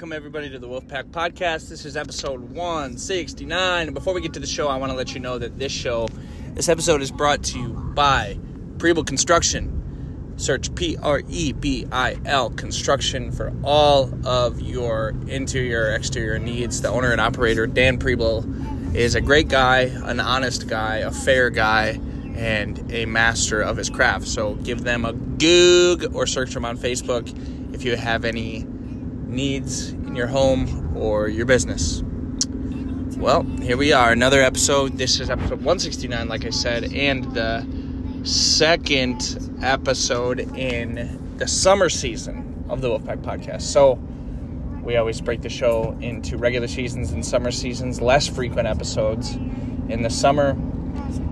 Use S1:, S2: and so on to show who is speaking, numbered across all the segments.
S1: Welcome, everybody, to the Wolfpack Podcast. This is episode 169. And before we get to the show, I want to let you know that this show, this episode is brought to you by Prebil Construction. Search P R E B I L Construction for all of your interior, exterior needs. The owner and operator, Dan Prebil, is a great guy, an honest guy, a fair guy, and a master of his craft. So give them a goog or search them on Facebook if you have any needs in your home or your business. Well, here we are, another episode. This is episode 169, like I said, and the second episode in the summer season of the Wolfpack podcast. So, we always break the show into regular seasons and summer seasons, less frequent episodes in the summer.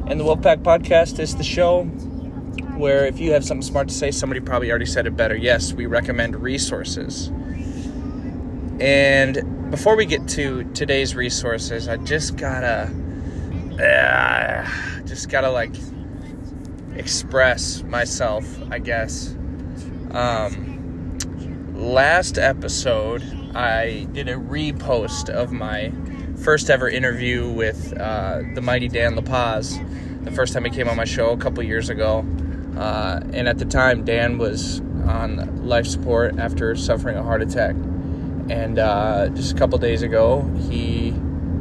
S1: And the Wolfpack podcast is the show where if you have something smart to say, somebody probably already said it better. Yes, we recommend resources. And before we get to today's resources, I just gotta, uh, just gotta like express myself, I guess. Um, last episode, I did a repost of my first ever interview with uh, the mighty Dan LaPaz. The first time he came on my show a couple years ago, uh, and at the time, Dan was on life support after suffering a heart attack and uh, just a couple days ago, he,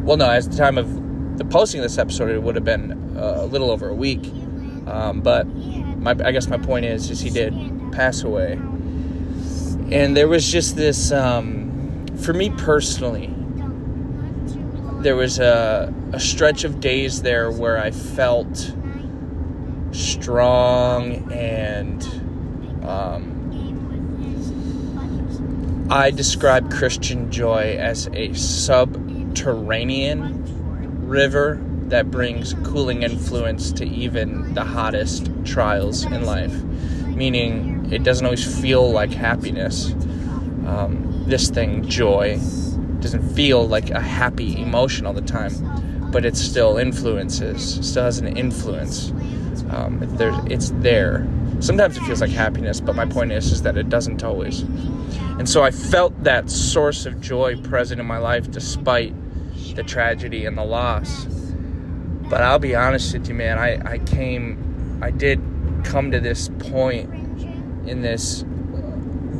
S1: well, no, at the time of the posting of this episode, it would have been uh, a little over a week. Um, but my, I guess my point is, is he did pass away, and there was just this, um, for me personally, there was a, a stretch of days there where I felt strong and um, I describe Christian joy as a subterranean river that brings cooling influence to even the hottest trials in life. Meaning, it doesn't always feel like happiness. Um, this thing, joy, doesn't feel like a happy emotion all the time, but it still influences, still has an influence. Um, it's there. Sometimes it feels like happiness, but my point is, is that it doesn't always. And so I felt that source of joy present in my life despite the tragedy and the loss. But I'll be honest with you, man, I, I came, I did come to this point in this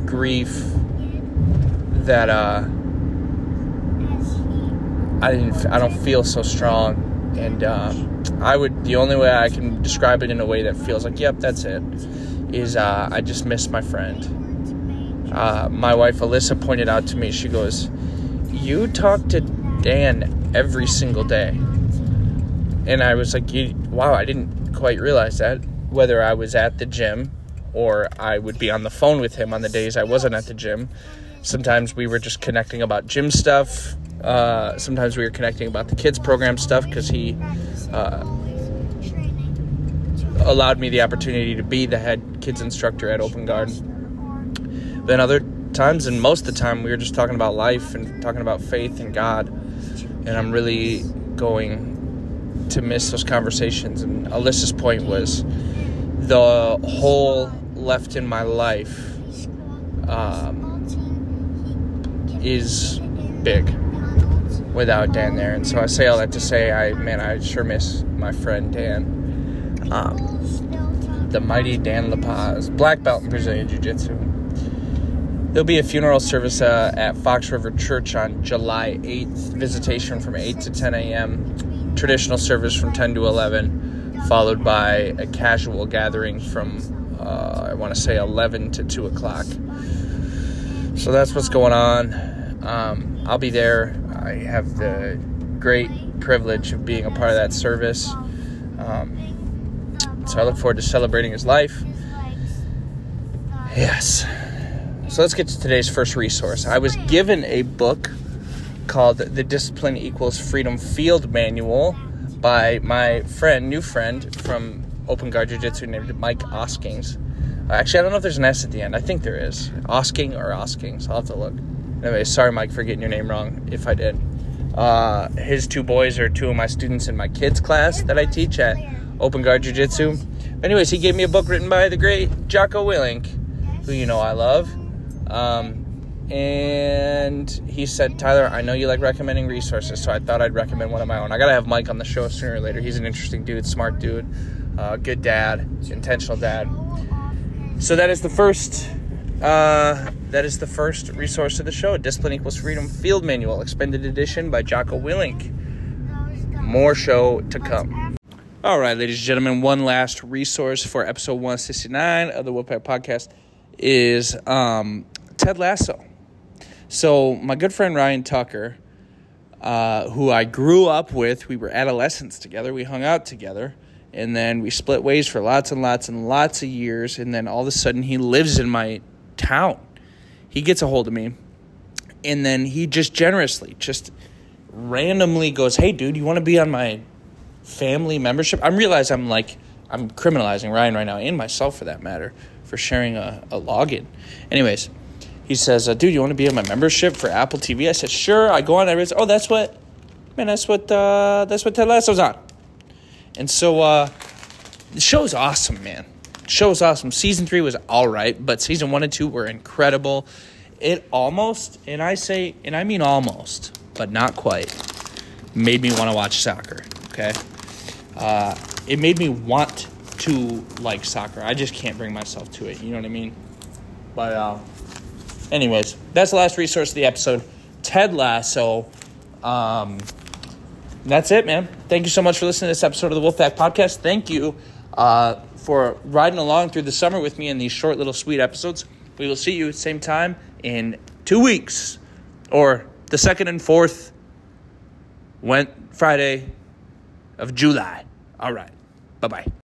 S1: grief that uh, I didn't, I don't feel so strong. And uh, I would, the only way I can describe it in a way that feels like, yep, that's it, is uh, I just miss my friend uh, my wife Alyssa pointed out to me, she goes, You talk to Dan every single day. And I was like, Wow, I didn't quite realize that. Whether I was at the gym or I would be on the phone with him on the days I wasn't at the gym. Sometimes we were just connecting about gym stuff. Uh, sometimes we were connecting about the kids program stuff because he uh, allowed me the opportunity to be the head kids instructor at Open Garden then other times, and most of the time, we were just talking about life and talking about faith and God. And I'm really going to miss those conversations. And Alyssa's point was the hole left in my life um, is big without Dan there. And so I say all that to say, I man, I sure miss my friend Dan. Um, the mighty Dan LaPaz, black belt in Brazilian Jiu Jitsu. There'll be a funeral service uh, at Fox River Church on July 8th. Visitation from 8 to 10 a.m. Traditional service from 10 to 11, followed by a casual gathering from, uh, I want to say, 11 to 2 o'clock. So that's what's going on. Um, I'll be there. I have the great privilege of being a part of that service. Um, so I look forward to celebrating his life. Yes. So let's get to today's first resource. I was given a book called The Discipline Equals Freedom Field Manual by my friend, new friend from Open Guard Jiu Jitsu named Mike Oskings. Actually, I don't know if there's an S at the end. I think there is. Osking or Oskings. I'll have to look. Anyway, sorry, Mike, for getting your name wrong if I did. Uh, his two boys are two of my students in my kids' class that I teach at Open Guard Jiu Jitsu. Anyways, he gave me a book written by the great Jocko Willink, who you know I love. Um, and he said, Tyler, I know you like recommending resources, so I thought I'd recommend one of my own. I gotta have Mike on the show sooner or later. He's an interesting dude, smart dude, uh, good dad, intentional dad. So that is the first. Uh, that is the first resource of the show. Discipline Equals Freedom Field Manual, expanded edition by Jocko Willink. More show to come. All right, ladies and gentlemen, one last resource for episode 169 of the Wolfpack Podcast is um, Ted Lasso. So, my good friend Ryan Tucker, uh, who I grew up with, we were adolescents together, we hung out together, and then we split ways for lots and lots and lots of years, and then all of a sudden he lives in my town. He gets a hold of me, and then he just generously, just randomly goes, Hey, dude, you want to be on my family membership. I realize I'm like I'm criminalizing Ryan right now and myself for that matter for sharing a, a login. Anyways, he says, uh, "Dude, you want to be on my membership for Apple TV?" I said, "Sure." I go on. I oh, that's what, man, that's what uh, that's what Ted Lasso's on. And so uh, the show's awesome, man. The show's awesome. Season three was all right, but season one and two were incredible. It almost, and I say, and I mean almost, but not quite, made me want to watch soccer. Okay uh, it made me want to like soccer. I just can't bring myself to it. You know what I mean? But, uh, anyways, that's the last resource of the episode. Ted Lasso. Um, that's it, man. Thank you so much for listening to this episode of the Wolfpack Podcast. Thank you uh, for riding along through the summer with me in these short, little, sweet episodes. We will see you at the same time in two weeks, or the second and fourth went Friday of July. All right. Bye bye.